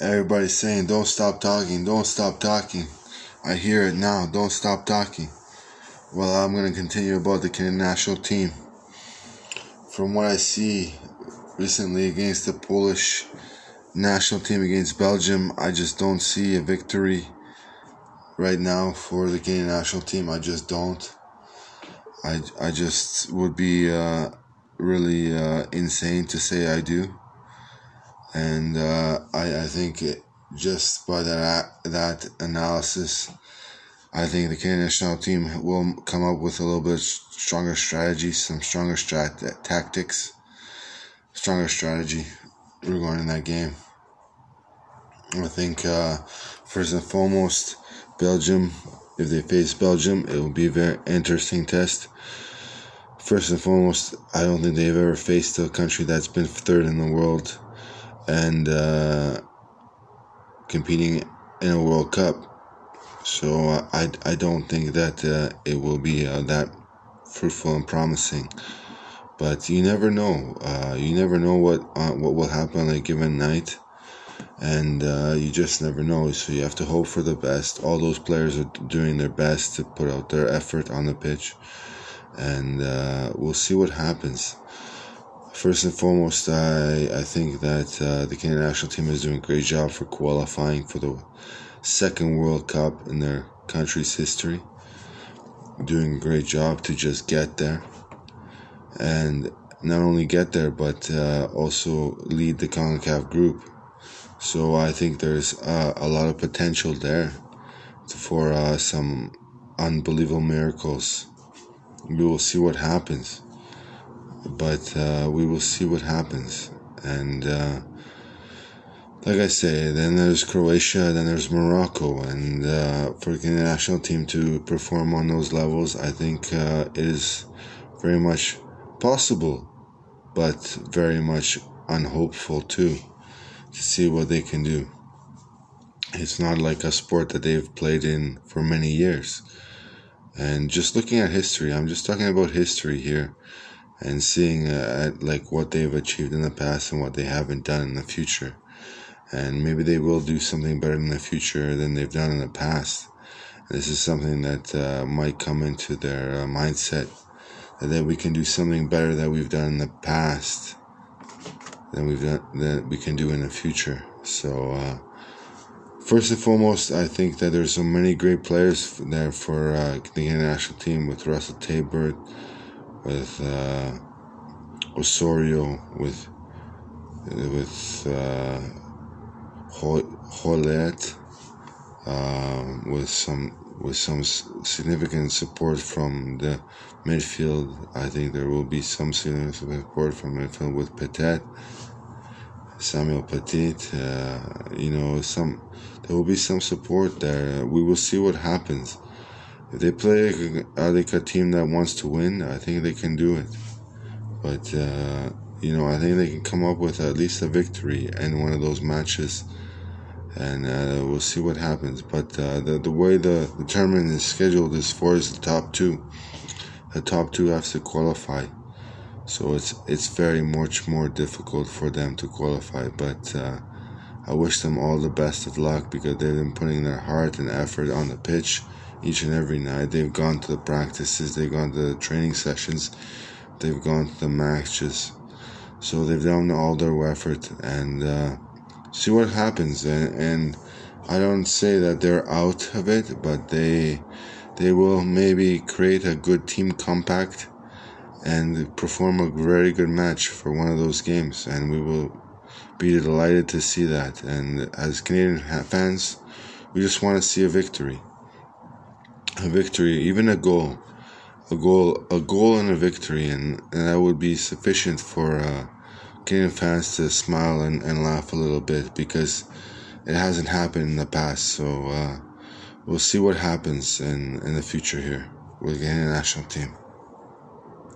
Everybody's saying, don't stop talking, don't stop talking. I hear it now, don't stop talking. Well, I'm going to continue about the Canadian national team. From what I see recently against the Polish national team against Belgium, I just don't see a victory right now for the Canadian national team. I just don't. I, I just would be uh, really uh, insane to say I do and uh, I I think it, just by that that analysis, I think the Canadian national team will come up with a little bit stronger strategy, some stronger strat tactics, stronger strategy regarding that game. I think uh, first and foremost, Belgium. If they face Belgium, it will be a very interesting test. First and foremost, I don't think they've ever faced a country that's been third in the world and uh, competing in a World Cup. So uh, I, I don't think that uh, it will be uh, that fruitful and promising. But you never know. Uh, you never know what uh, what will happen on a given night, and you just never know. So you have to hope for the best. All those players are doing their best to put out their effort on the pitch, and we'll see what happens. First and foremost, I, I think that uh, the Canadian national team is doing a great job for qualifying for the second World Cup in their country's history. Doing a great job to just get there. And not only get there, but uh, also lead the CONCACAF group. So I think there's uh, a lot of potential there for uh, some unbelievable miracles. We will see what happens but uh, we will see what happens. And uh, like I say, then there's Croatia, then there's Morocco, and uh, for the national team to perform on those levels, I think uh, is very much possible, but very much unhopeful too, to see what they can do. It's not like a sport that they've played in for many years. And just looking at history, I'm just talking about history here and seeing uh, at like what they've achieved in the past and what they haven't done in the future. And maybe they will do something better in the future than they've done in the past. This is something that uh, might come into their uh, mindset that we can do something better that we've done in the past than we've done that we can do in the future. So uh, first and foremost i think that there's so many great players there for uh, the national team with Russell Teibert with uh, Osorio, with with uh, Hoilett, uh, with some with some significant support from the midfield. I think there will be some significant support from midfield with Piette, Samuel Piette. Uh, you know, some there will be some support there. We will see what happens. If they play like a team that wants to win, I think they can do it. But uh, you know, I think they can come up with at least a victory in one of those matches, and uh, we'll see what happens. But uh, the the way the, the tournament is scheduled is for is the top two. The top two have to qualify, so it's it's very much more difficult for them to qualify. But uh, I wish them all the best of luck because they've been putting their heart and effort on the pitch each and every night. They've gone to the practices, they've gone to the training sessions, they've gone to the matches. So they've done all their effort and uh, see what happens. And, and I don't say that they're out of it, but they they will maybe create a good team compact and perform a very good match for one of those games. And we will be delighted to see that. And as Canadian fans, we just want to see a victory a victory, even a goal, a goal, a goal and a victory, and, and that would be sufficient for uh, Canadian fans to smile and, and laugh a little bit because it hasn't happened in the past. So uh, we'll see what happens in, in the future here with the Canadian national team.